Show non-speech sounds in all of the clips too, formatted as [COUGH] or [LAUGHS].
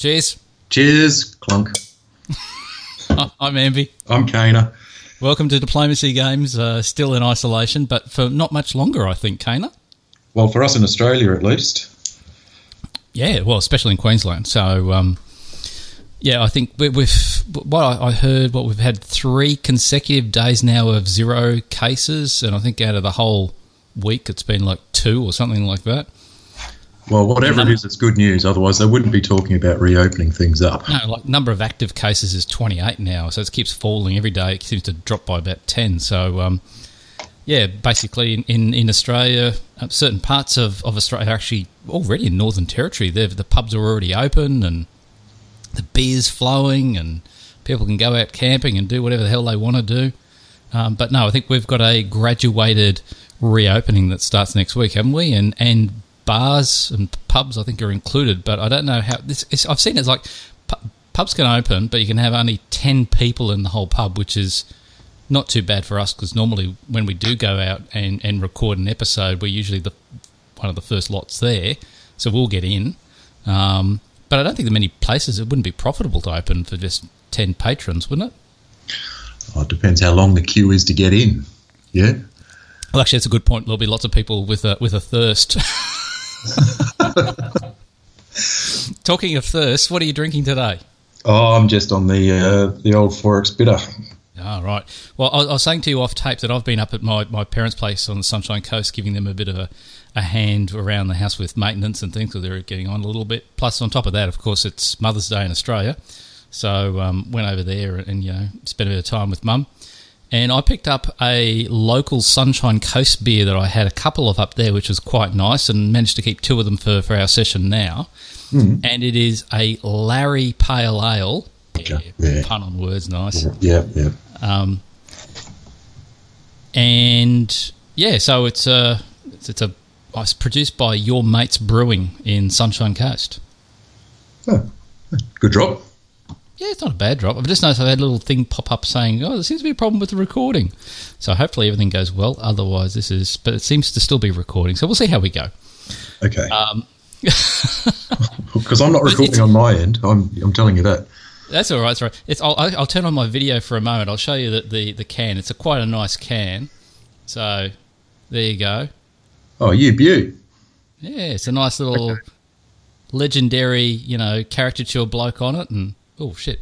Cheers. Cheers, clunk. [LAUGHS] I'm Amby. I'm Kana. Welcome to Diplomacy Games. Uh, still in isolation, but for not much longer, I think, Kana. Well, for us in Australia, at least. Yeah, well, especially in Queensland. So, um, yeah, I think we, we've what I I heard. What we've had three consecutive days now of zero cases, and I think out of the whole week, it's been like two or something like that. Well, whatever it is, it's good news. Otherwise, they wouldn't be talking about reopening things up. No, like number of active cases is 28 now, so it keeps falling every day. It seems to drop by about 10. So, um, yeah, basically in, in, in Australia, uh, certain parts of, of Australia are actually already in Northern Territory. They've, the pubs are already open and the beer's flowing and people can go out camping and do whatever the hell they want to do. Um, but no, I think we've got a graduated reopening that starts next week, haven't we? And and bars and pubs, I think, are included. But I don't know how this. Is, I've seen it's like pu- pubs can open, but you can have only ten people in the whole pub, which is not too bad for us because normally when we do go out and, and record an episode, we're usually the one of the first lots there, so we'll get in. Um, but I don't think there are many places it wouldn't be profitable to open for just ten patrons, wouldn't it? Oh, it depends how long the queue is to get in. Yeah. Well, actually, that's a good point. There'll be lots of people with a with a thirst. [LAUGHS] [LAUGHS] Talking of thirst, what are you drinking today? Oh, I'm just on the uh, the old XXXX bitter. Oh, right. Well, I, I was saying to you off tape that I've been up at my, my parents' place on the Sunshine Coast giving them a bit of a, a hand around the house with maintenance and things, so they're getting on a little bit. Plus, on top of that, of course, it's Mother's Day in Australia. So um, went over there and, you know, spent a bit of time with mum. And I picked up a local Sunshine Coast beer that I had a couple of up there, which was quite nice, and managed to keep two of them for, for our session now. Hmm. And it is a Larry Pale Ale. Okay, yeah. Pun on words, nice. Mm-hmm. Yeah, yeah. Um, and yeah, so it's a it's, it's a uh, it's produced by Your Mates Brewing in Sunshine Coast. Oh, good drop. Yeah, it's not a bad drop. I've just noticed I've had a little thing pop up saying, "Oh, there seems to be a problem with the recording." So hopefully everything goes well. Otherwise, this is, but it seems to still be recording. So we'll see how we go. Okay. Um, [LAUGHS] Because I'm not [LAUGHS] recording on my end. I'm I'm telling you that. That's all right. Right. It's, I'll, I'll turn on my video for a moment. I'll show you the, the, the can. It's a quite a nice can. So there you go. Oh, you beaut. Yeah, it's a nice little legendary, you know, caricature bloke on it. And oh shit,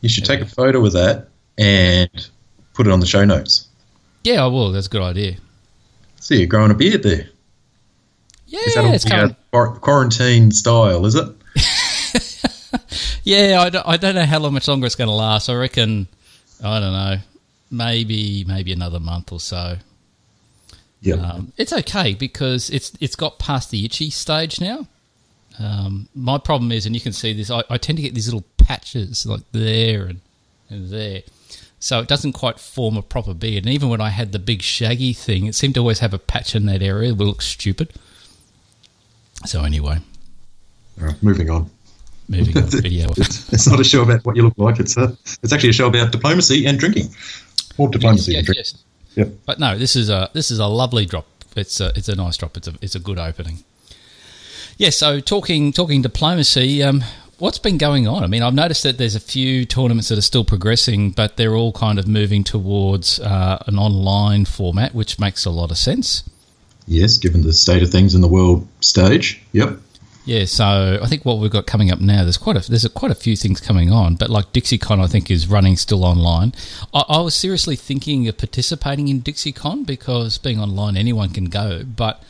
You should take a photo of that and put it on the show notes. yeah, I will. That's a good idea. See, you're growing a beard there. Yeah, Is that it's coming. quarantine style? Is it? [LAUGHS] Yeah, I don't, I don't know how long much longer it's going to last. I reckon, I don't know, maybe maybe another month or so. Yeah. Um, it's okay because it's it's got past the itchy stage now. Um, my problem is, and you can see this, I, I tend to get these little patches like there and, and there. So it doesn't quite form a proper beard. And even when I had the big shaggy thing, it seemed to always have a patch in that area. It would look stupid. So anyway, right, moving on. moving on video. [LAUGHS] It's, not a show about what you look like. It's a, it's actually a show about diplomacy and drinking. More diplomacy yes, and drinking. yes. Yep. But no, this is a this is a lovely drop. It's a it's a nice drop. It's a it's a good opening. Yeah. So talking talking diplomacy, um, what's been going on? I mean, I've noticed that there's a few tournaments that are still progressing, but they're all kind of moving towards uh, an online format, which makes a lot of sense. Yes, given the state of things in the world stage. Yep. Yeah, so I think what we've got coming up now, there's quite a there's a, quite a few things coming on, but like DixieCon, I think is running still online. I, I was seriously thinking of participating in DixieCon because being online, anyone can go, but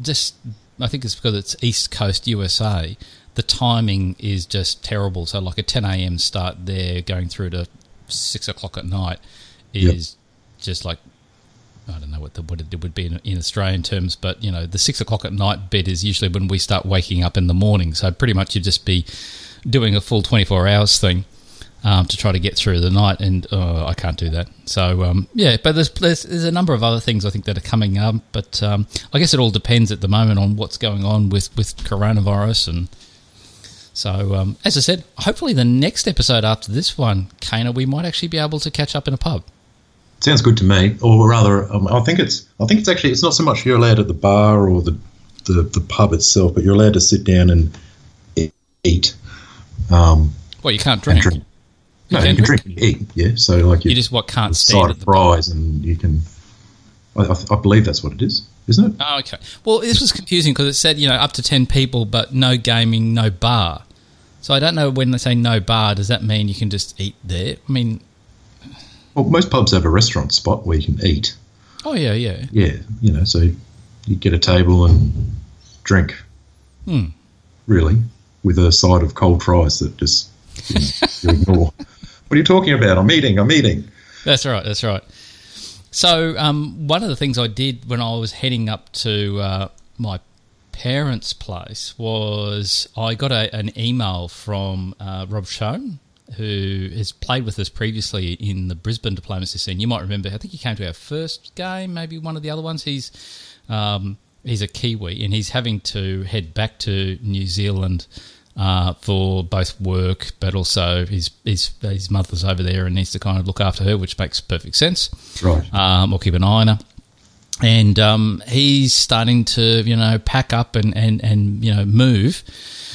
just I think it's because it's East Coast USA. The timing is just terrible. So like a 10 a.m. start there, going through to six o'clock at night, is just like I don't know what the, what it would be in, in Australian terms, but you know, the six o'clock at night bed is usually when we start waking up in the morning. So pretty much you'd just be doing a full twenty four hours thing um, to try to get through the night, and uh, I can't do that. So um, yeah, but there's, there's there's a number of other things I think that are coming up, but um, I guess it all depends at the moment on what's going on with with coronavirus and. So, um, as I said, hopefully the next episode after this one, Kana, we might actually be able to catch up in a pub. Sounds good to me. Or rather, um, I think it's I think it's actually it's not so much you're allowed at the bar or the the, the pub itself, but you're allowed to sit down and eat Um, Well, you can't drink. drink. You No, can you can drink? and eat. Yeah, so like you, You just what can't stand at the fries, and you can. I, I, I believe that's what it is, isn't it? Oh, okay. Well, this was confusing because it said you know up to ten people, but no gaming, no bar. So I don't know when they say no bar, does that mean you can just eat there? I mean, Well, most pubs have a restaurant spot where you can eat. oh yeah, yeah. Yeah, you know, so you get a table and drink. Hmm. Really, with a side of cold fries that just you, know, [LAUGHS] you ignore. What are you talking about? I'm eating. I'm eating. That's right. That's right. So, um, one of the things I did when I was heading up to uh, my parents' place was I got a, an email from uh, Rob Schoen, who has played with us previously in the Brisbane diplomacy scene. You might remember. I think he came to our first game, maybe one of the other ones. He's um, he's a Kiwi, and he's having to head back to New Zealand uh, for both work, but also his, his his mother's over there and needs to kind of look after her, which makes perfect sense. Right. Um, or keep an eye on her. And um, he's starting to, you know, pack up and, and, and you know, move.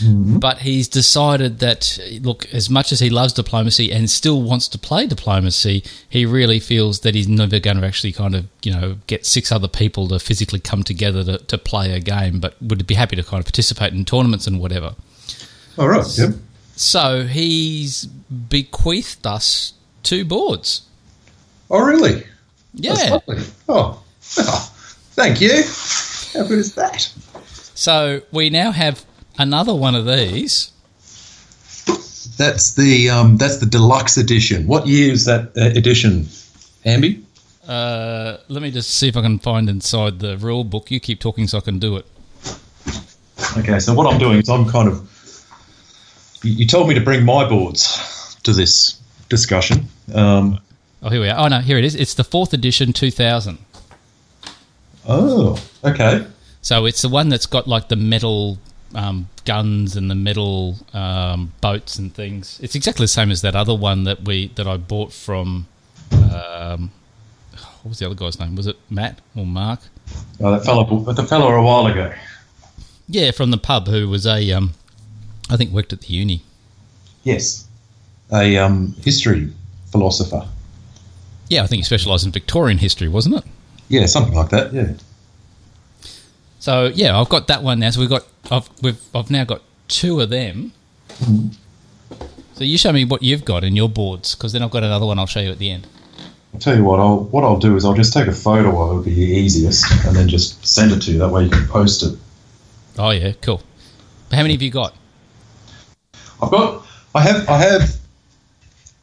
But he's decided that, look, as much as he loves diplomacy and still wants to play diplomacy, he really feels that he's never going to actually kind of, you know, get six other people to physically come together to, to play a game, but would be happy to kind of participate in tournaments and whatever. All right. Yep. So he's bequeathed us two boards. Oh, really? That's Yeah. lovely. Oh, oh, thank you. How good is that? So we now have another one of these. That's the um, that's the deluxe edition. What year is that uh, edition, Amby? Uh, let me just see if I can find inside the rule book. You keep talking so I can do it. Okay, so what I'm doing is I'm kind of. You, you told me to bring my boards to this discussion. Um, Oh, here we are. Oh, no, here it is. It's the fourth edition 2000. Oh, okay. So it's the one that's got like the metal um, guns and the metal um, boats and things. It's exactly the same as that other one that we that I bought from. Um, what was the other guy's name? Was it Matt or Mark? Oh, that fellow, the fellow a while ago. Yeah, from the pub who was a, um, I think worked at the uni. Yes, a um, history philosopher. Yeah, I think he specialised in Victorian history, wasn't it? Yeah, something like that. Yeah. So yeah, I've got that one now. So we've got I've we've I've now got two of them. So you show me what you've got in your boards, because then I've got another one I'll show you at the end. I'll tell you what. I'll what I'll do is I'll just take a photo of it. It'll be the easiest, and then just send it to you. That way you can post it. Oh yeah, cool. How many have you got? I've got. I have. I have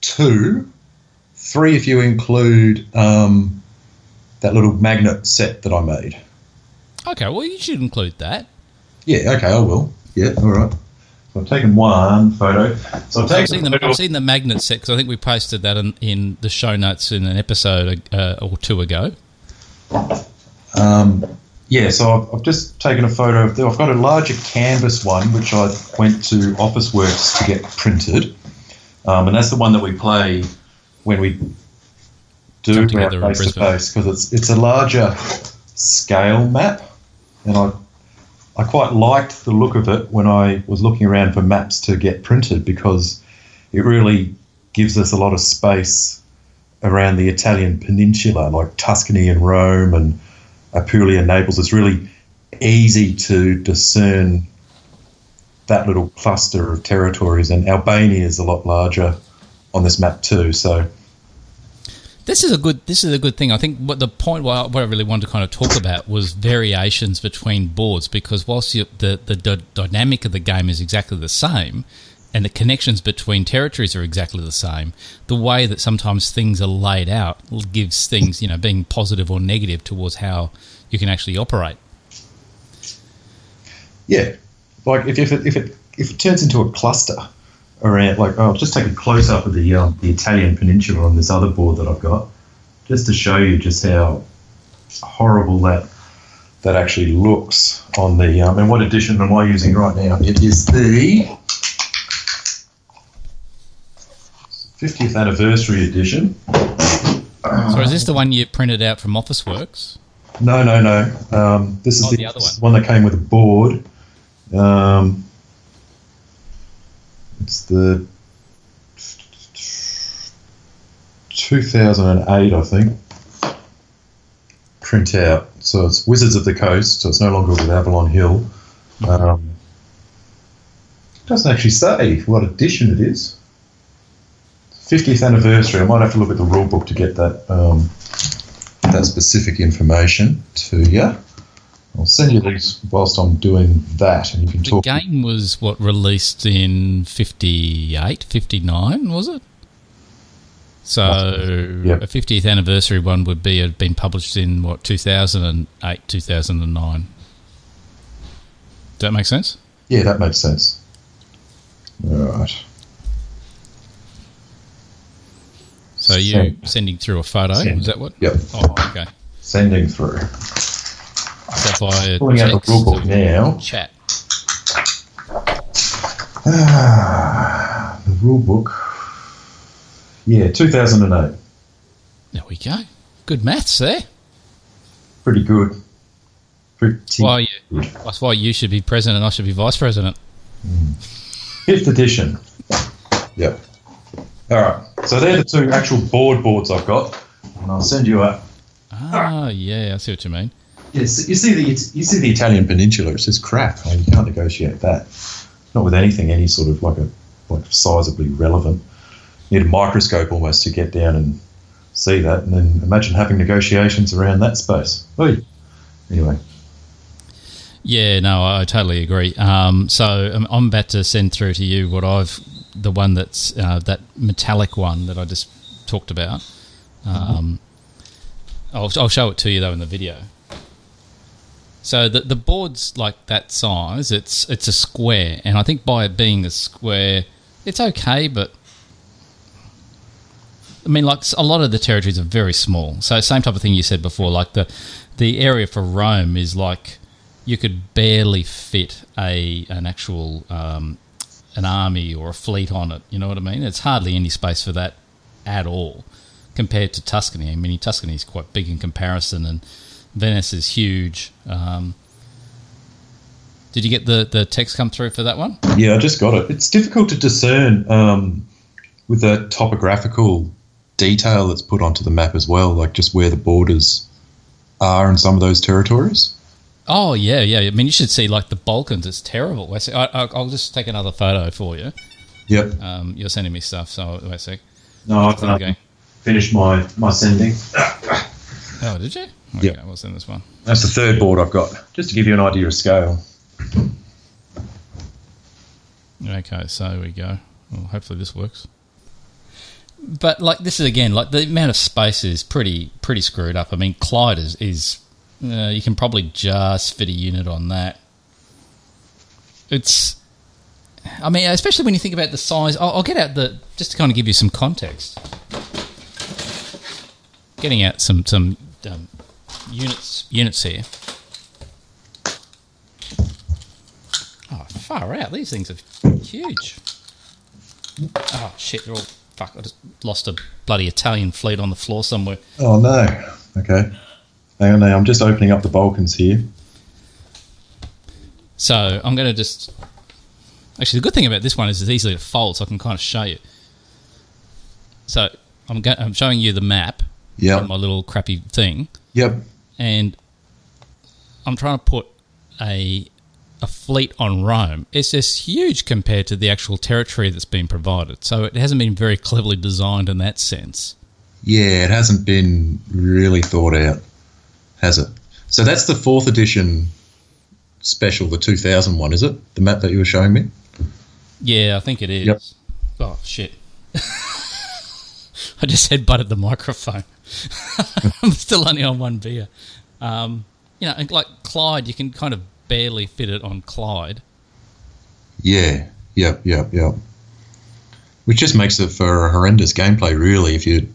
two, three if you include um, that little magnet set that I made. Okay, well you should include that. Yeah. Okay. I will. Yeah. All right. So I've taken one photo. So I've I've seen the. I've seen the magnet set because I think we posted that in, in the show notes in an episode uh, or two ago. Um, yeah, so I've, I've just taken a photo of. I've got a larger canvas one, which I went to Officeworks to get printed, um, and that's the one that we play when we do our face to face because it's it's a larger scale map, and I I quite liked the look of it when I was looking around for maps to get printed because it really gives us a lot of space around the Italian peninsula, like Tuscany and Rome and Apulia, and Naples. It's really easy to discern that little cluster of territories, and Albania is a lot larger on this map too. So This is a good. This is a good thing. I think what the point what I, what I really wanted to kind of talk about was variations between boards because whilst you, the the d- dynamic of the game is exactly the same, and the connections between territories are exactly the same, the way that sometimes things are laid out gives things you know being positive or negative towards how you can actually operate. yeah, like if, if it if it if it turns into a cluster around, like oh, I'll just take a close up of the um, the Italian peninsula on this other board that I've got, just to show you just how horrible that that actually looks on the um, and what edition am I using right now? It is the 50th anniversary edition. So is this the one you printed out from Officeworks? No, no, no. Um, this is Oh, the, the is one that came with a board. Um, It's the 2008, I think, printout. So it's Wizards of the Coast, so it's no longer with Avalon Hill. Um, it doesn't actually say what edition it is. 50th anniversary. I might have to look at the rule book to get that um, that specific information to you. I'll send you these whilst I'm doing that, and you can The talk. game was what released in 58, 59, was it? So Yep. a 50th anniversary one would be had been published in what 2008, 2009. Does that make sense? Yeah, that makes sense. All right. So you sending through a photo? Send. Is that what? Yep. Oh, okay. Sending through. Via Pulling out text the rule book now. Chat. Ah, the rule book. Yeah, 2008. There we go. Good maths there. Pretty good. Pretty Why you? good. That's why you should be president and I should be vice president. Fifth edition. Yep. All right. So they're the two actual board boards I've got, and I'll send you a. Ah, yeah, I see what you mean. Yes, you see the you see the Italian peninsula. It's just crap. I mean, you can't negotiate that. Not with anything, any sort of like a like sizably relevant. You need a microscope almost to get down and see that, and then imagine having negotiations around that space. Oy. Anyway, Yeah, no, I totally agree. Um, so um, I'm about to send through to you what I've the one that's uh, that metallic one that I just talked about. Um, I'll, I'll show it to you though in the video. So the the board's like that size. It's it's a square, and I think by it being a square, it's okay. But I mean, like a lot of the territories are very small. So same type of thing you said before. Like the the area for Rome is like you could barely fit a an actual um, an army or a fleet on it. You know what I mean? It's hardly any space for that at all compared to Tuscany. I mean, Tuscany is quite big in comparison, and Venice is huge. Um, did you get the, the text come through for that one? yeah, I just got it. It's difficult to discern um, with the topographical detail that's put onto the map as well, like just where the borders are in some of those territories. Oh yeah, yeah. I mean, you should see like the Balkans. It's terrible. I see, I, I- I'll just take another photo for you. Yep. Um, you're sending me stuff, so wait a sec. No, I've Okay. finished my, my sending. Oh, did you? Okay, Yeah. we'll send this one. That's the third board I've got, just to give you an idea of scale. Okay, so we go. Well, hopefully this works. But like this is again like the amount of space is pretty pretty screwed up. I mean, Clyde is is uh, you can probably just fit a unit on that. It's, I mean, especially when you think about the size. I'll, I'll get out the just to kind of give you some context. Getting out some some um, units units here. Oh, far out! These things are huge. Oh shit! They're all fuck. I just lost a bloody Italian fleet on the floor somewhere. Oh no. Okay. Hang on now, I'm just opening up the Balkans here. So I'm going to just. Actually, the good thing about this one is it's easily to fold, so I can kind of show you. So I'm go- I'm showing you the map on my little crappy thing, Yep. And I'm trying to put a a fleet on Rome. It's just huge compared to the actual territory that's been provided. So it hasn't been very cleverly designed in that sense. Yeah, it hasn't been really thought out, has it? So that's the fourth edition special, the 2000 one, is it? The map that you were showing me? Yeah, I think it is. Yep. Oh shit! [LAUGHS] I just head butted the microphone. [LAUGHS] I'm still only on one beer. Um, you know, and like Clyde, you can kind of barely fit it on Clyde. Yeah. Yep, yep, yep. Which just makes it for a horrendous gameplay, really, if you.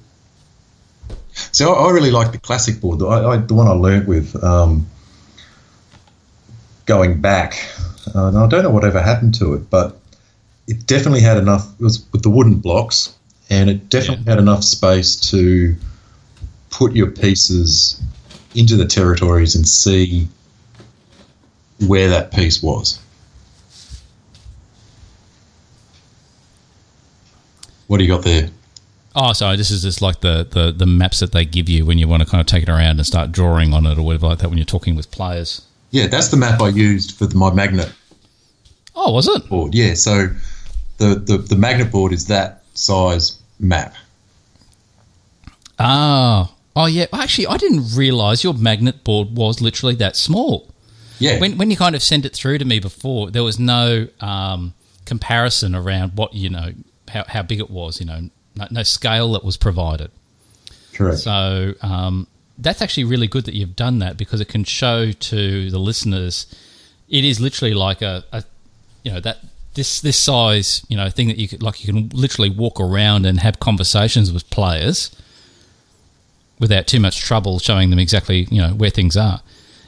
So I, I really like the classic board, the, I, I, the one I learnt with um, going back. Uh, and I don't know whatever happened to it, but it definitely had enough. It was with the wooden blocks, and it definitely Yeah. had enough space to put your pieces into the territories and see where that piece was. What do you got there? Oh, sorry. This is just like the, the, the maps that they give you when you want to kind of take it around and start drawing on it or whatever like that when you're talking with players. Yeah, that's the map I used for my magnet Oh, was it? board. Yeah, so the, the, the magnet board is that size map. Ah. Oh, yeah. Actually, I didn't realize your magnet board was literally that small. Yeah. When, when you kind of sent it through to me before, there was no um, comparison around what, you know, how, how big it was, you know, no, no scale that was provided. Correct. So um, that's actually really good that you've done that because it can show to the listeners it is literally like a, a you know that this this size you know thing that you could like you can literally walk around and have conversations with players without too much trouble showing them exactly you know where things are.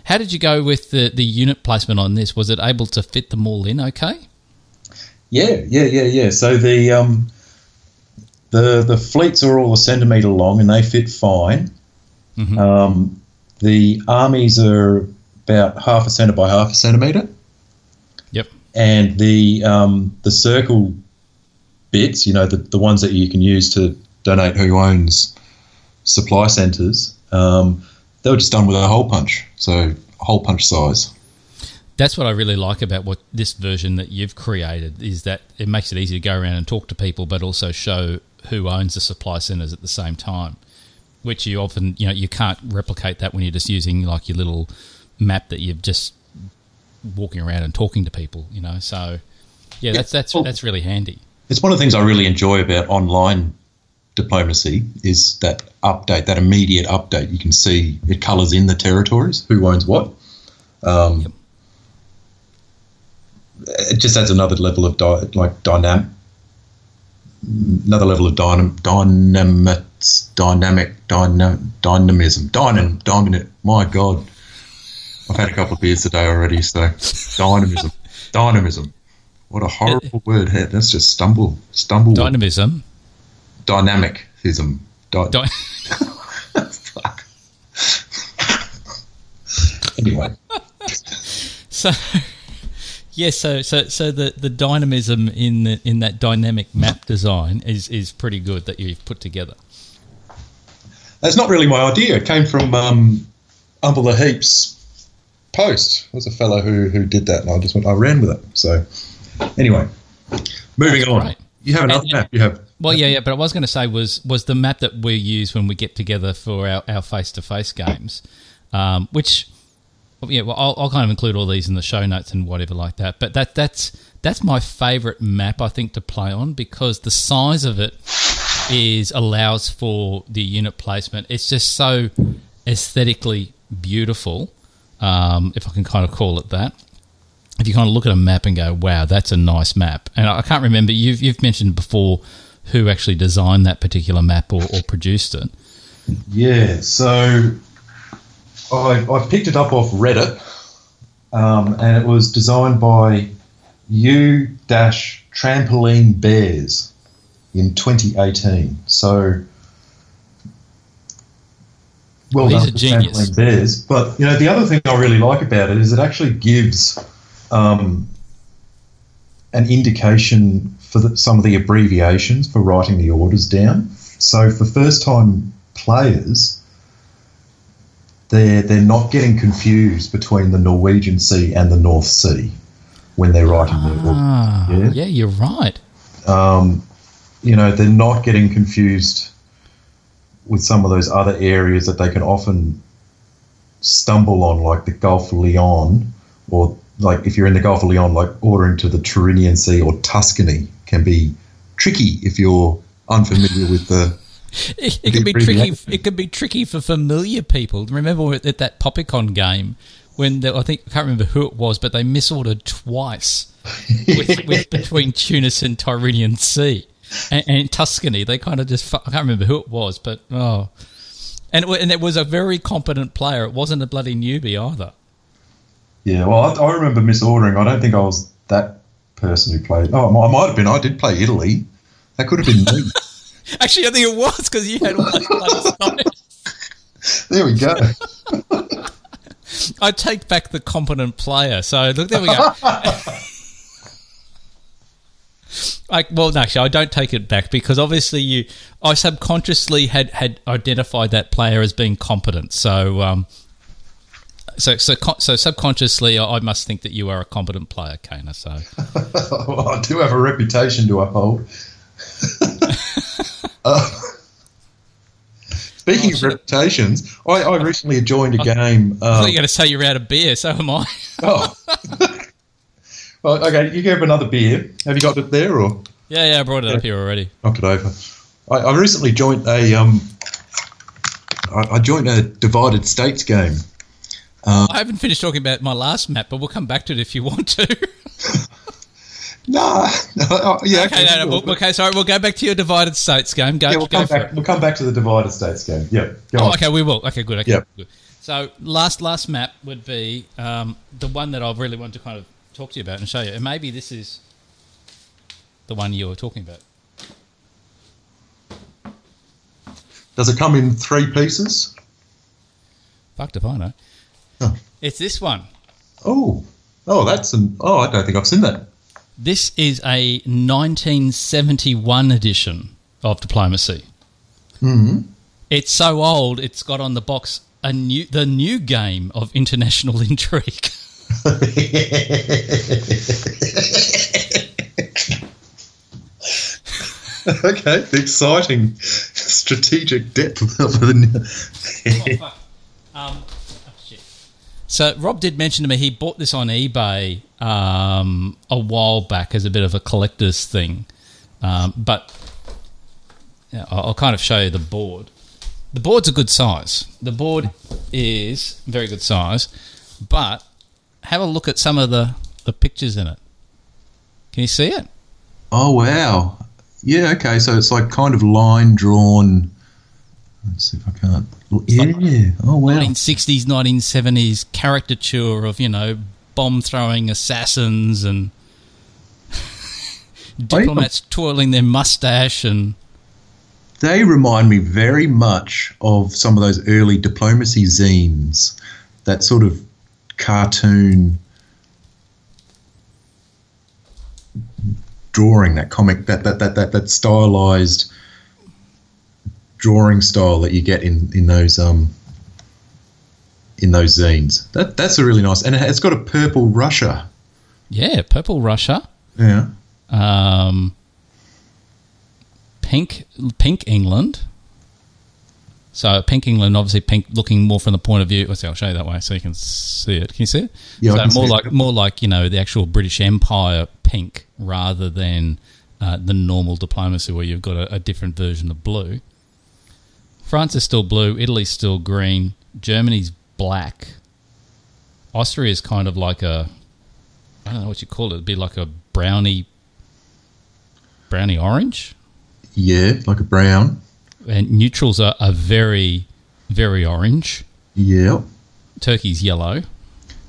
How did you go with the the unit placement on this? Was it able to fit them all in okay? Yeah, yeah, yeah, yeah. So the um, the the fleets are all a centimetre long and they fit fine. Mhm. Um, the armies are about half a centimetre by half a centimetre, Yep. and the um, the circle bits, you know, the, the ones that you can use to donate who owns supply centres, um, they were just done with a hole punch, so hole punch size. That's what I really like about what this version that you've created is that it makes it easy to go around and talk to people, but also show who owns the supply centers at the same time. Which you often, you know, you can't replicate that when you're just using like your little map that you're just walking around and talking to people, you know. So, yeah, that's that's well- that's really handy. It's one of the things I really enjoy about online diplomacy is that update, that immediate update. You can see it colours in the territories, who owns what. Um, Yep. It just adds another level of di- like dynamic, another level of dynam- dynamic, dynamic, dynam- dynamism, dynam, dynamic. My God, I've had a couple of beers today already, so dynamism, [LAUGHS] dynamism. What a horrible word! Hey, That's just stumble, stumble. Dynamism. Dynamicism. Di- Dy- [LAUGHS] Fuck. anyway, [LAUGHS] So, yeah, so so so the, the dynamism in the, in that dynamic map design is is pretty good that you've put together. that's not really my idea. It came from um, Umble the Heaps post. There was a fellow who who did that, and I just went, I ran with it. So, anyway, moving That's on. great. You have another And- map. You have Well, yeah, yeah, but I was going to say was was the map that we use when we get together for our our face to face games, um, which yeah, well, I'll, I'll kind of include all these in the show notes and whatever like that. But that that's that's my favourite map I think to play on because the size of it is allows for the unit placement. It's just so aesthetically beautiful, um, if I can kind of call it that if you kind of look at a map and go, "Wow, that's a nice map," and I can't remember you've you've mentioned before who actually designed that particular map or, or produced it. Yeah, so I, I picked it up off Reddit, um, and it was designed by U Dash Trampoline Bears in 2018. So, well done, a genius. Trampoline Bears. But you know, the other thing I really like about it is it actually gives um, an indication for the, some of the abbreviations for writing the orders down. So for first time players, they're they're not getting confused between the Norwegian Sea and the North Sea when they're writing their orders. Ah, Yeah. yeah, you're right. Um, you know, they're not getting confused with some of those other areas that they can often stumble on, like the Gulf of Leon, or like if you're in the Gulf of Leon, like ordering to the Tyrrhenian Sea or Tuscany can be tricky if you're unfamiliar with the. [LAUGHS] It, it can be tricky. It can be tricky for familiar people. Remember at that Poppycon game when the, I think I can't remember who it was, but they misordered twice [LAUGHS] with, with between Tunis and Tyrrhenian Sea and, and Tuscany. They kind of just I can't remember who it was, but oh, and it, and it was a very competent player. It wasn't a bloody newbie either. Yeah, well, I, I remember misordering. I don't think I was that person who played. Oh, I might have been. I did play Italy. That could have been me. [LAUGHS] Actually, I think it was because you had players. there we go. [LAUGHS] I take back the competent player. So look, there we go. [LAUGHS] I, well, no, actually, I don't take it back because obviously you, I subconsciously had had identified that player as being competent. So, um, so so so subconsciously, I must think that you are a competent player, Kana. So, [LAUGHS] well, I do have a reputation to uphold. [LAUGHS] uh, speaking oh, of reputations, I, I, recently joined a game. Um, I thought you were going to say you're out of beer. So am I. [LAUGHS] oh. Well, okay, you have another beer. Have you got it there, or? Yeah, yeah, I brought it yeah. up here already. Knocked it over. I, I recently joined a um, I, I, joined a divided states game. Uh, I haven't finished talking about my last map, but we'll come back to it if you want to. [LAUGHS] no, no, oh, yeah. Okay, okay, no, no, we'll, okay, sorry. We'll go back to your divided states game. Go, yeah, we'll go come back. It. We'll come back to the divided states game. Yeah. oh, on. okay, we will. Okay, good. Okay, good. So last last map would be um, the one that I really want to kind of talk to you about and show you. And maybe this is the one you were talking about. Does it come in three pieces? Fucked if I know. It's this one. Oh, oh, that's an. Oh, I don't think I've seen that. This is a 1971 edition of Diplomacy. hmm It's so old. It's got on the box a new the new game of international [LAUGHS] intrigue. okay, the exciting strategic depth of the. um, oh, so Rob did mention to me he bought this on eBay um, a while back as a bit of a collector's thing, um, but yeah, I'll kind of show you the board. The board's a good size. The board is very good size, but have a look at some of the, the pictures in it. Can you see it? Oh wow! Yeah, okay. So it's like kind of line drawn. Let's see if I can't. Yeah. Like oh wow. 1960s, 1970s caricature of you know bomb throwing assassins and [LAUGHS] diplomats twirling their mustache and. They remind me very much of some of those early diplomacy zines. That sort of cartoon drawing, that comic, that that that that, that stylized drawing style that you get in in those um in those zines. That that's a really nice, and it's got a purple Russia. Yeah, purple Russia. Yeah. Um, pink pink England. So pink England, obviously pink, looking more from the point of view. Let's see, I'll show you that way so you can see it. Can you see it? Yeah, so more like it. more like you know the actual British Empire pink rather than uh, the normal diplomacy where you've got a, a different version of blue. France is still blue. Italy's still green. Germany's black. Austria is kind of like a I don't know what you call it. It'd be like a brownie brownie orange. Yeah, like a brown and neutrals are, are very, very orange. Yeah. Turkey's yellow.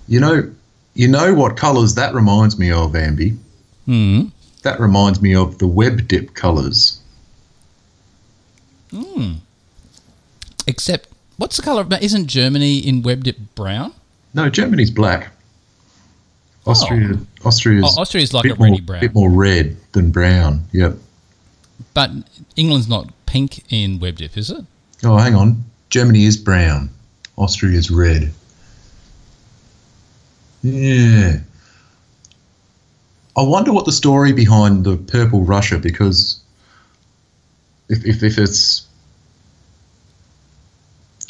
You know, you know what colours that reminds me of, Amby? Hmm. That reminds me of the WebDip colours. Hmm. Except, what's the colour? Of Isn't Germany in WebDip brown? No, Germany's black. Oh. Austria, oh. Austria's, oh, Austria's like a, reddy brown. bit more red than brown. Yep. But England's not pink in WebDip, is it? Oh, hang on. Germany is brown. Austria is red. Yeah. I wonder what the story behind the purple Russia because if, if, if it's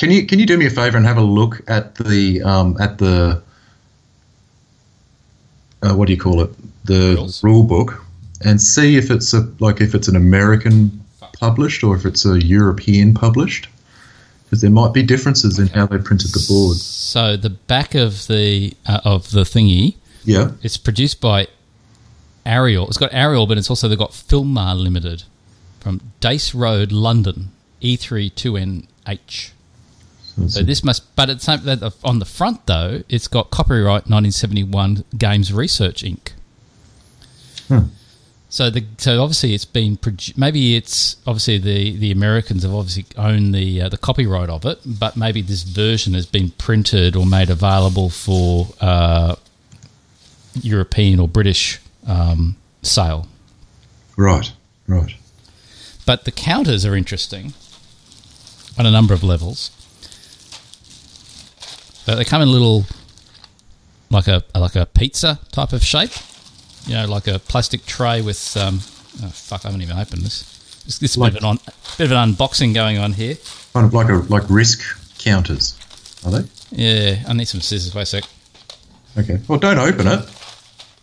can you can you do me a favor and have a look at the um, at the uh, what do you call it the Rules. rule book and see if it's a like if it's an American published or if it's a European published? Because there might be differences in how they printed the board. So the back of the uh, of the thingy, yeah, it's produced by Ariel. It's got Ariel, but it's also they've got Philmar Limited from Dace Road, London, E32NH. So, so this must, but it's on the front though, it's got copyright 1971 Games Research Inc. Hmm. So the so obviously it's been produ- maybe it's obviously the, the Americans have obviously owned the uh, the copyright of it, but maybe this version has been printed or made available for uh, European or British um, sale. Right, right. But the counters are interesting on a number of levels. They come in a little, like a like a pizza type of shape. You know, like a plastic tray with. Um, oh fuck! I haven't even opened this. This, this a Like- bit, of an on, bit of an unboxing going on here. Kind of like a like risk counters, are they? Yeah, I need some scissors. Wait a sec. Okay. Well, don't open it.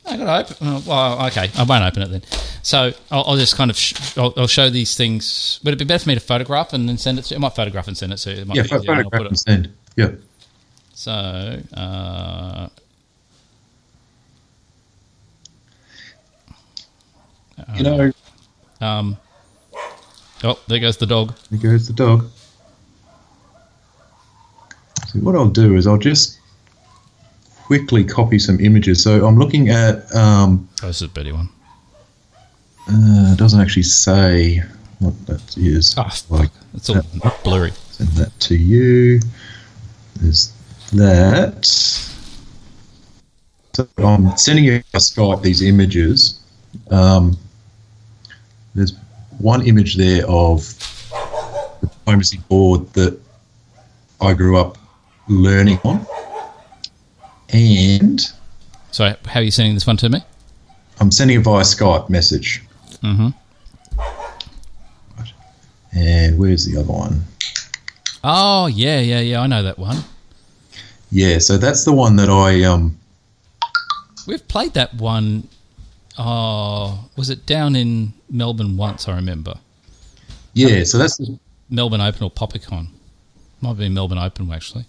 I got to open. Well, okay, I won't open it then. So I'll, I'll just kind of sh- I'll, I'll show these things. Would it be better for me to photograph and then send it to? I might photograph and send it to. you. It might Yeah, be and photograph and send. Yeah. So, uh, You know, um, oh, there goes the dog. there goes the dog. So what I'll do is I'll just quickly copy some images. So I'm looking at. Um, Oh, this is a bitty one. uh, it doesn't actually say what that is. Oh, like It's all blurry. send that to you. There's that. So I'm sending you a Skype these images. Um, there's one image there of the diplomacy board that I grew up learning on, and So, how are you sending this one to me? I'm sending it via Skype message. Mm-hmm. And where's the other one? Oh, yeah, yeah, yeah. I know that one. Yeah, so that's the one that I um, We've played that one. Oh, was it down in Melbourne once? I remember yeah, so that's the, Melbourne Open or Popicon. Might be Melbourne Open actually.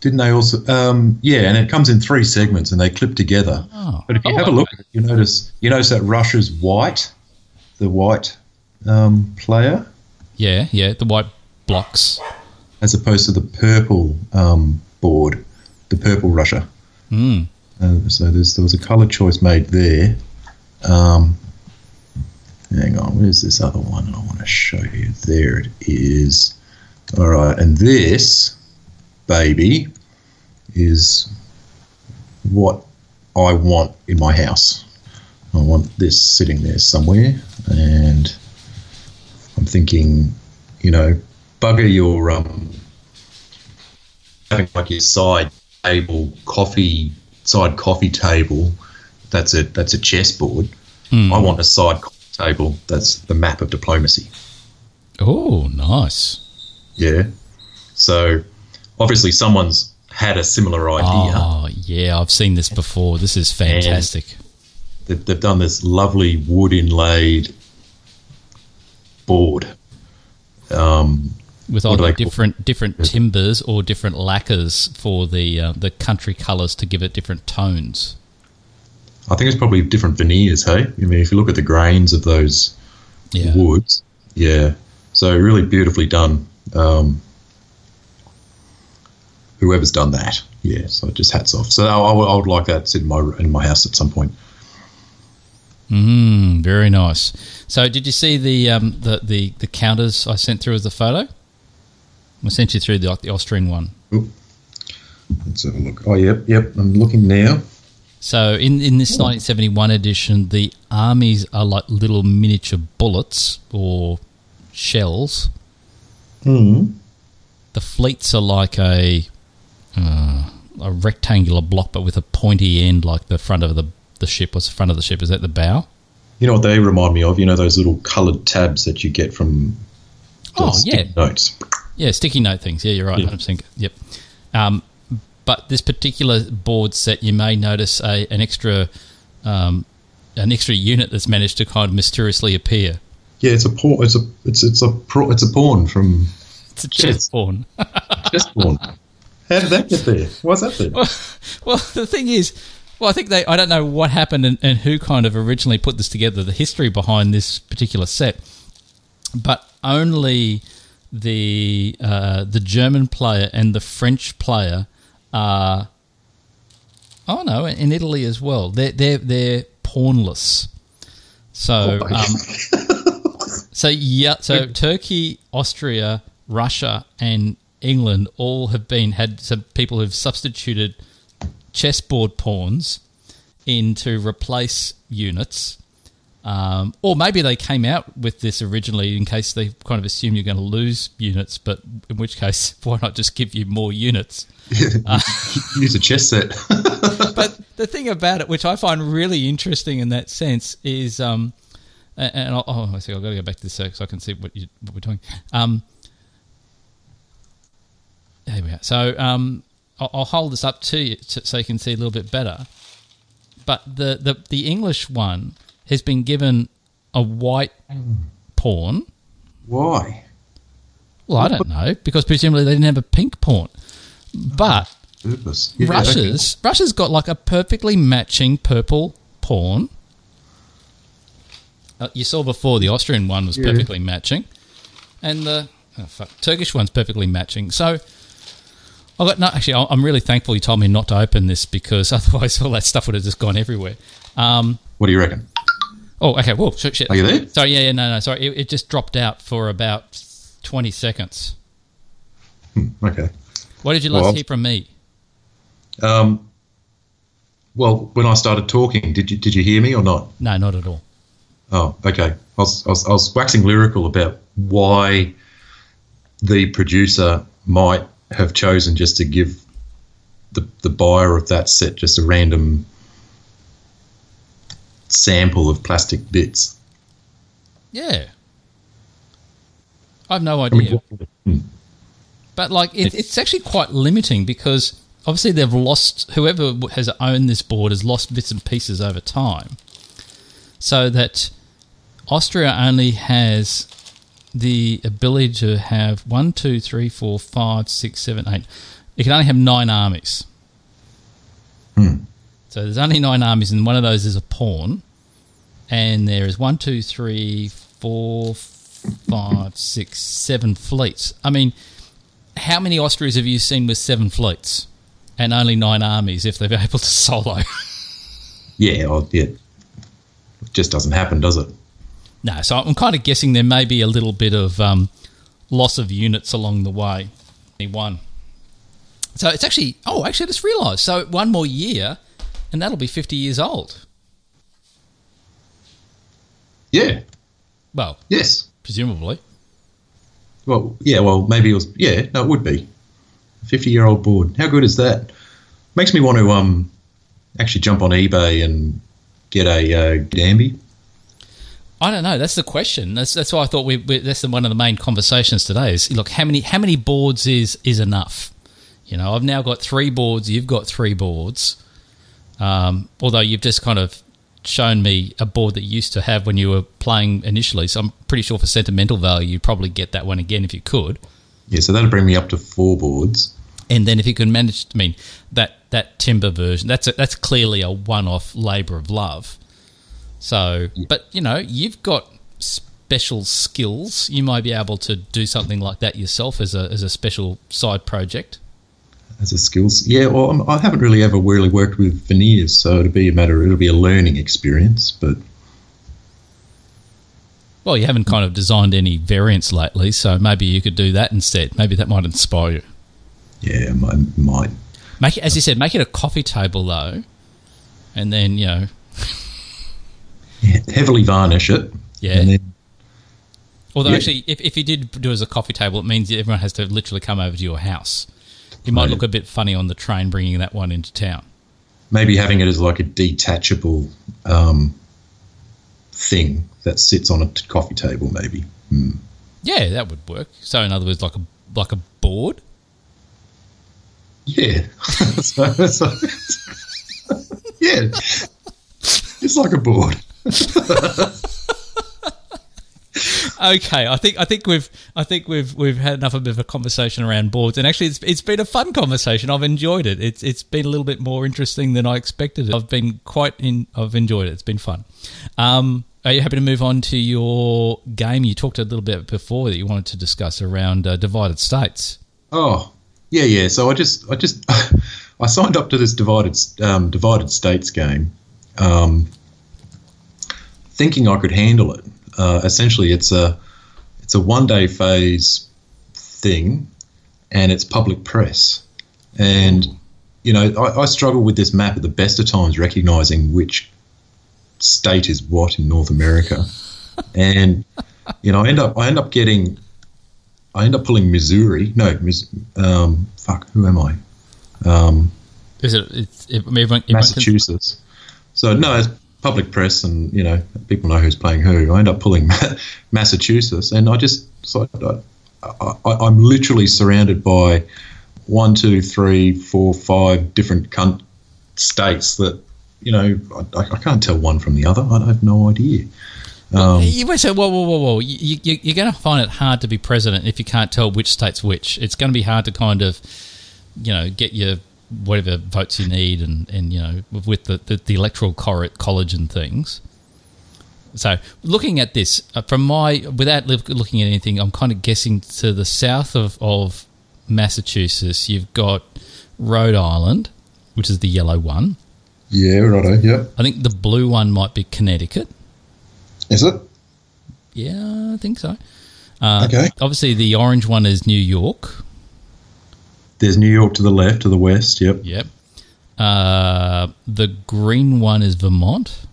Didn't they also? Um, yeah, and it comes in three segments, and they clip together. Oh, But if you Oh, have a look, you notice you notice that Russia's white, the white um, player, yeah, yeah, the white blocks. As opposed to the purple um, board, the purple Russia. Mm. Uh, so there's, there was a colour choice made there. Um, hang on, where's this other one? I want to show you. There it is. All right, and this baby is what I want in my house. I want this sitting there somewhere, and I'm thinking, you know, bugger your um, having like your side table coffee side coffee table. That's a that's a chessboard. Hmm. I want a side coffee table. That's the map of diplomacy. Oh, nice. Yeah. So obviously someone's had a similar idea. Oh, yeah, I've seen this before. This is fantastic. They've, they've done this lovely wood inlaid board. Um, With either different different timbers or different lacquers for the uh, the country colours to give it different tones. I think it's probably different veneers. Hey, I mean, if you look at the grains of those Yeah. woods, yeah. So really beautifully done. Um, whoever's done that, yeah. So just hats off. So I, I would- like that sit in my in my house at some point. Mm, very nice. So, did you see the um, the, the the counters I sent through as a photo? I sent you through the like the Austrian one. Let's have a look. Oh, yep, yep. I'm looking now. So, in in this 1971 edition, the armies are like little miniature bullets or shells. Hmm. The fleets are like a uh, a rectangular block, but with a pointy end, like the front of the the ship. What's the front of the ship? Is that the bow? You know what they remind me of? You know those little coloured tabs that you get from Oh, yeah. notes. Yeah, sticky note things. Yeah, you're right. Yeah. I'm thinking. Yep. Um, but this particular board set, you may notice a an extra um, an extra unit that's managed to kind of mysteriously appear. Yeah, it's a pawn. It's a it's it's a pro, it's a pawn from It's a chess Yes. pawn. [LAUGHS] chess pawn. How did that get there? Why's that there? well, the thing is, well, I think they. I don't know what happened and, and who kind of originally put this together. The history behind this particular set, but only the uh, the German player and the French player are. Oh no, in Italy as well. They're they're they're pawnless. So Oh um, [LAUGHS] so yeah, so Turkey, Austria, Russia, and England all have been had some people who've substituted chessboard pawns in to replace units, Um, or maybe they came out with this originally in case they kind of assume you're going to lose units, but in which case, [LAUGHS] why not just give you more units? [LAUGHS] Uh, [LAUGHS] Use a chess set. but the thing about it, which I find really interesting in that sense, is um, and I'll, oh, I see. I've got to go back to this so I can see what, you, what we're doing. Um, there we are. So um, I'll, I'll, hold this up to you to, so you can see a little bit better. But the, the, the English one has been given a white pawn. Why? Well, I don't know because presumably they didn't have a pink pawn. But yeah, Russia's okay. Russia's got like a perfectly matching purple pawn. Uh, you saw before the Austrian one was yeah. perfectly matching, and the oh fuck, Turkish one's perfectly matching. So I got no. Actually, I'm really thankful you told me not to open this because [LAUGHS] otherwise all that stuff would have just gone everywhere. Um, what do you reckon? Oh, okay. Whoa, shit. Are you there? Sorry, yeah, yeah, no, no, sorry. It, it just dropped out for about 20 seconds. Hmm, okay. What did you last well, hear from me? Um, well, when I started talking, did you did you hear me or not? No, not at all. Oh, okay. I was, I was, I was waxing lyrical about why the producer might have chosen just to give the the buyer of that set just a random sample of plastic bits. Yeah. I have no idea. I mean, hmm. But like, it, it's actually quite limiting because obviously they've lost whoever has owned this board has lost bits and pieces over time, so that Austria only has the ability to have one, two, three, four, five, six, seven, eight. It can only have nine armies. Hmm. So there's only nine armies, and one of those is a pawn. And there is one, two, three, four, five, six, seven fleets. I mean, how many Austrias have you seen with seven fleets and only nine armies if they're [LAUGHS] able to solo? yeah, well, yeah. It just doesn't happen, does it? No, so I'm kind of guessing there may be a little bit of um, loss of units along the way. One. So it's actually, oh, actually, I just realised. So one more year, and that'll be 50 years old. Yeah. Well, yes. Presumably. Well, yeah, well, maybe it was, yeah, no, it would be. 50 year old board. How good is that? Makes me want to um actually jump on eBay and get a uh. I don't know. That's the question. That's that's why I thought we, we that's one of the main conversations today. Is look how many how many boards is is enough? You know, I've now got three boards. You've got three boards. Um, although you've just kind of shown me a board that you used to have when you were playing initially, so I'm pretty sure for sentimental value, you'd probably get that one again if you could. Yeah, so that'll bring me up to four boards. And then if you can manage, I mean, that that timber version, that's a, that's clearly a one-off labour of love. So, yeah. but you know, you've got special skills. You might be able to do something like that yourself as a as a special side project. As a skills, yeah. Well, I'm, have not really ever really worked with veneers, so it'll be a matter. It'll be a learning experience, but. Well, you haven't kind of designed any variants lately, so maybe you could do that instead. Maybe that might inspire you. Yeah, might. might. Make it, as you said, make it a coffee table though, and then you know [LAUGHS] heavily varnish it. Yeah. Then, Although yeah. actually, if, if you did do it as a coffee table, it means everyone has to literally come over to your house. You might look a bit funny on the train bringing that one into town. Maybe having it as like a detachable um, thing that sits on a coffee table, maybe. Hmm. Yeah, that would work. So, in other words, like a like a board. Yeah. [LAUGHS] so, so, [LAUGHS] yeah. It's like a board. [LAUGHS] okay, I think I think we've I think we've we've had enough of a conversation around boards, and actually, it's it's been a fun conversation. I've enjoyed it. It's it's been a little bit more interesting than I expected. I've been quite in. I've enjoyed it. It's been fun. Um, are you happy to move on to your game? You talked a little bit before that you wanted to discuss around uh, divided states. Oh, yeah, yeah. So I just I just [LAUGHS] I signed up to this divided um, divided states game. Um, thinking I could handle it. Uh, essentially, it's a it's a one day phase thing, and it's public press. And you know, I, I, struggle with this map at the best of times, recognizing which state is what in North America, and you know I end up I end up getting I end up pulling Missouri. No, um, fuck, who am I? Um, Is it? It's, it everyone, everyone can- Massachusetts. So no, it's public press, and you know people know who's playing who. I end up pulling [LAUGHS] Massachusetts, and I just so I, I, I'm literally surrounded by one, two, three, four, five different cunt states that you know I, I can't tell one from the other. I have no idea. Um, you might say, whoa, whoa, whoa, whoa. You, you, you're going to find it hard to be president if you can't tell which state's which. It's going to be hard to kind of, you know, get your whatever votes you need and, and you know, with the, the, the electoral college and things. So, looking at this, uh, from my, without looking at anything, I'm kind of guessing to the south of, of Massachusetts, you've got Rhode Island, which is the yellow one. yeah, righto. Yep. I think the blue one might be Connecticut. Is it? Yeah, I think so. Uh, Okay. Obviously, the orange one is New York. There's New York to the left, to the west. Yep. Yep. Uh, the green one is Vermont.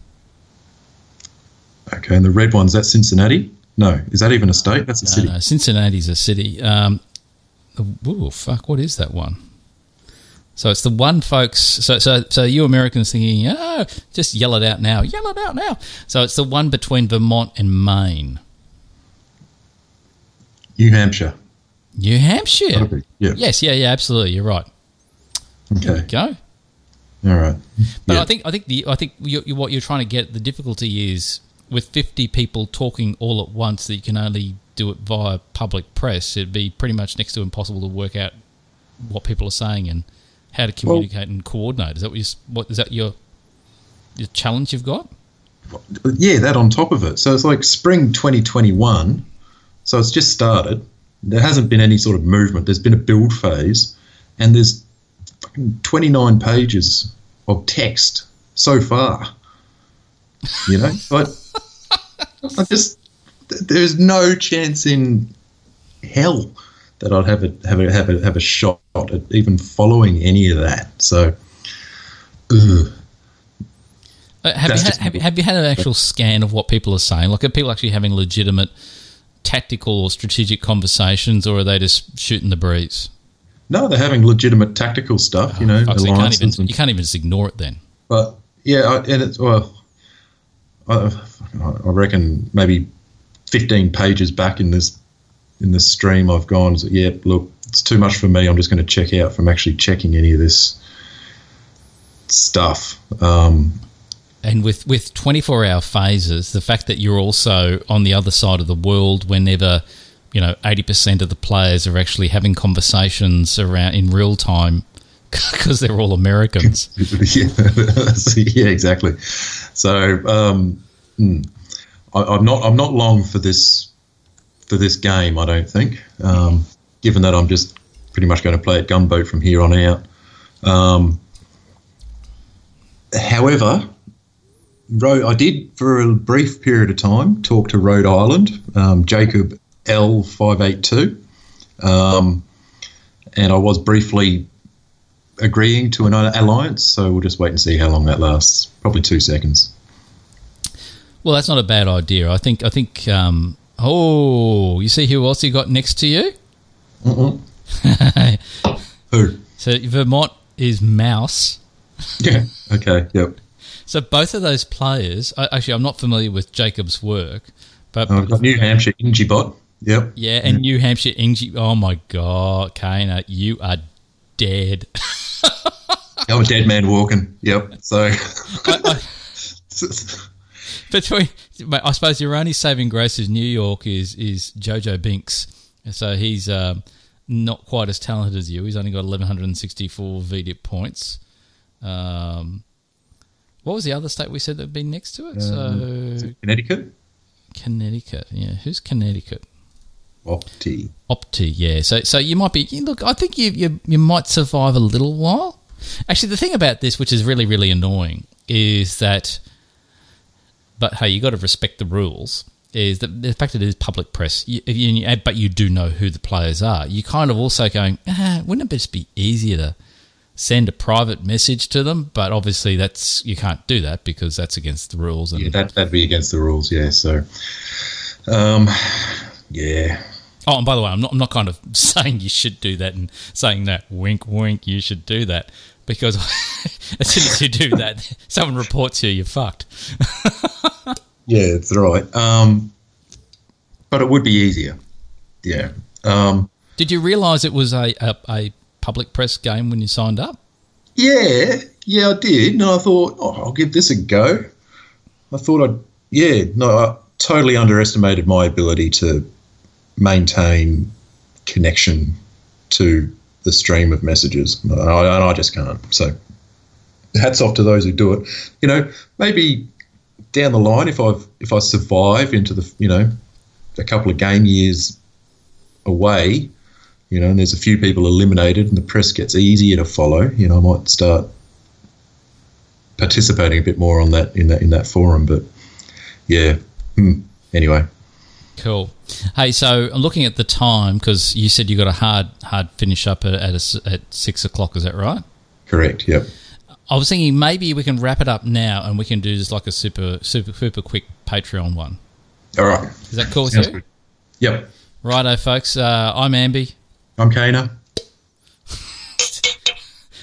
Okay, and the red one's that Cincinnati? No, is that even a state? That's a No, city. no, Cincinnati's a city. Um, ooh, fuck, what is that one? So it's the one, folks. So, so, so you Americans thinking, oh, just yell it out now, yell it out now. So it's the one between Vermont and Maine, New Hampshire. New Hampshire. Be, yeah. Yes, yeah, yeah, absolutely. You're right. Okay. go. All right. But Yeah. I think I think the I think you, you, what you're trying to get the difficulty is with 50 people talking all at once that you can only do it via public press. It'd be pretty much next to impossible to work out what people are saying and how to communicate and coordinate. Is that what you, what is that your your challenge you've got? yeah, that on top of it. So it's like spring 2021. So it's just started. There hasn't been any sort of movement. There's been a build phase, and there's 29 pages of text so far. You know, [LAUGHS] but I just there's no chance in hell that I'd have a have a have a have a shot at even following any of that. So, ugh. Uh, have, you had, have, you- have you had an actual scan of what people are saying? Like, are people actually having legitimate tactical or strategic conversations, or are they just shooting the breeze? no, they're having legitimate tactical stuff. You know, Fuck, so you, can't even, and you can't even just ignore it then. But yeah, I, and it's well, I, I reckon maybe fifteen pages back in this in this stream, I've gone. Yeah, look, it's too much for me. I'm just going to check out from actually checking any of this stuff. Um, And with, with 24 hour phases, the fact that you're also on the other side of the world whenever, you know, 80% of the players are actually having conversations around in real time [LAUGHS] because they're all Americans. [LAUGHS] yeah, [LAUGHS] yeah, exactly. So um, mm, I, I'm not I'm not long for this for this game. I don't think, um, given that I'm just pretty much going to play at gunboat from here on out. Um, however, Ro- I did for a brief period of time talk to Rhode Island, um, Jacob L five eight two, um, and I was briefly agreeing to an alliance. So we'll just wait and see how long that lasts. Probably two seconds. Well, that's not a bad idea. I think, I think, um, oh, you see who else you got next to you? [LAUGHS] Who? So Vermont is Mouse. Yeah. Okay. Yep. So both of those players, actually, I'm not familiar with Jacob's work, but I've got New Hampshire Ingibot. Yep. yeah, and New Hampshire Ingy. Oh my God, Kana, you are dead. [LAUGHS] I'm a dead man walking. Yep. So. [LAUGHS] Between, mate, I suppose your only saving grace is New York is is Jojo Binks. So he's um, not quite as talented as you. He's only got 1164 VDIP points. Um, what was the other state we said that would be next to it? so Connecticut. Connecticut. Yeah, who's Connecticut? Opti. Opti, yeah. So, so you might be. you- Look, I think you, you you might survive a little while. Actually, the thing about this, which is really really annoying, is that. But hey, you got to respect the rules. Is that the fact that it is public press? You, you, but you do know who the players are. You kind of also going, ah, wouldn't it just be easier to send a private message to them, but obviously that's you can't do that because that's against the rules. And Yeah, that that'd be against the rules. Yeah, so, um, yeah, oh, and by the way, I'm not I'm not kind of [LAUGHS] saying you should do that and saying that wink wink you should do that because [LAUGHS] as soon as you do that, [LAUGHS] someone reports you, you're fucked. yeah, that's right. Um, but it would be easier. Yeah. Um, Did you realise it was a, a a public press game when you signed up? yeah, yeah, I did, and I thought, oh, I'll give this a go. I thought I'd, yeah, no, I totally underestimated my ability to maintain connection to the stream of messages, and I, I just can't. So, hats off to those who do it. You know, maybe down the line, if I've if I survive into the you know a couple of game years away, you know, and there's a few people eliminated, and the press gets easier to follow. You know, I might start participating a bit more on that in that in that forum. But yeah, hmm. anyway, Cool. Hey, so I'm looking at the time because you said you got a hard hard finish up at at, a at six o'clock. Is that right? correct. Yep. I was thinking maybe we can wrap it up now and we can do just like a super super super quick Patreon one. All right. Is that cool with you? good. Yep. Righto, folks. Uh, I'm Amby. I'm Kana.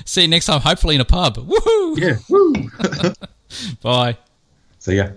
See you next time, hopefully in a pub. Woohoo! Yeah. Woo. [LAUGHS] Bye. See ya.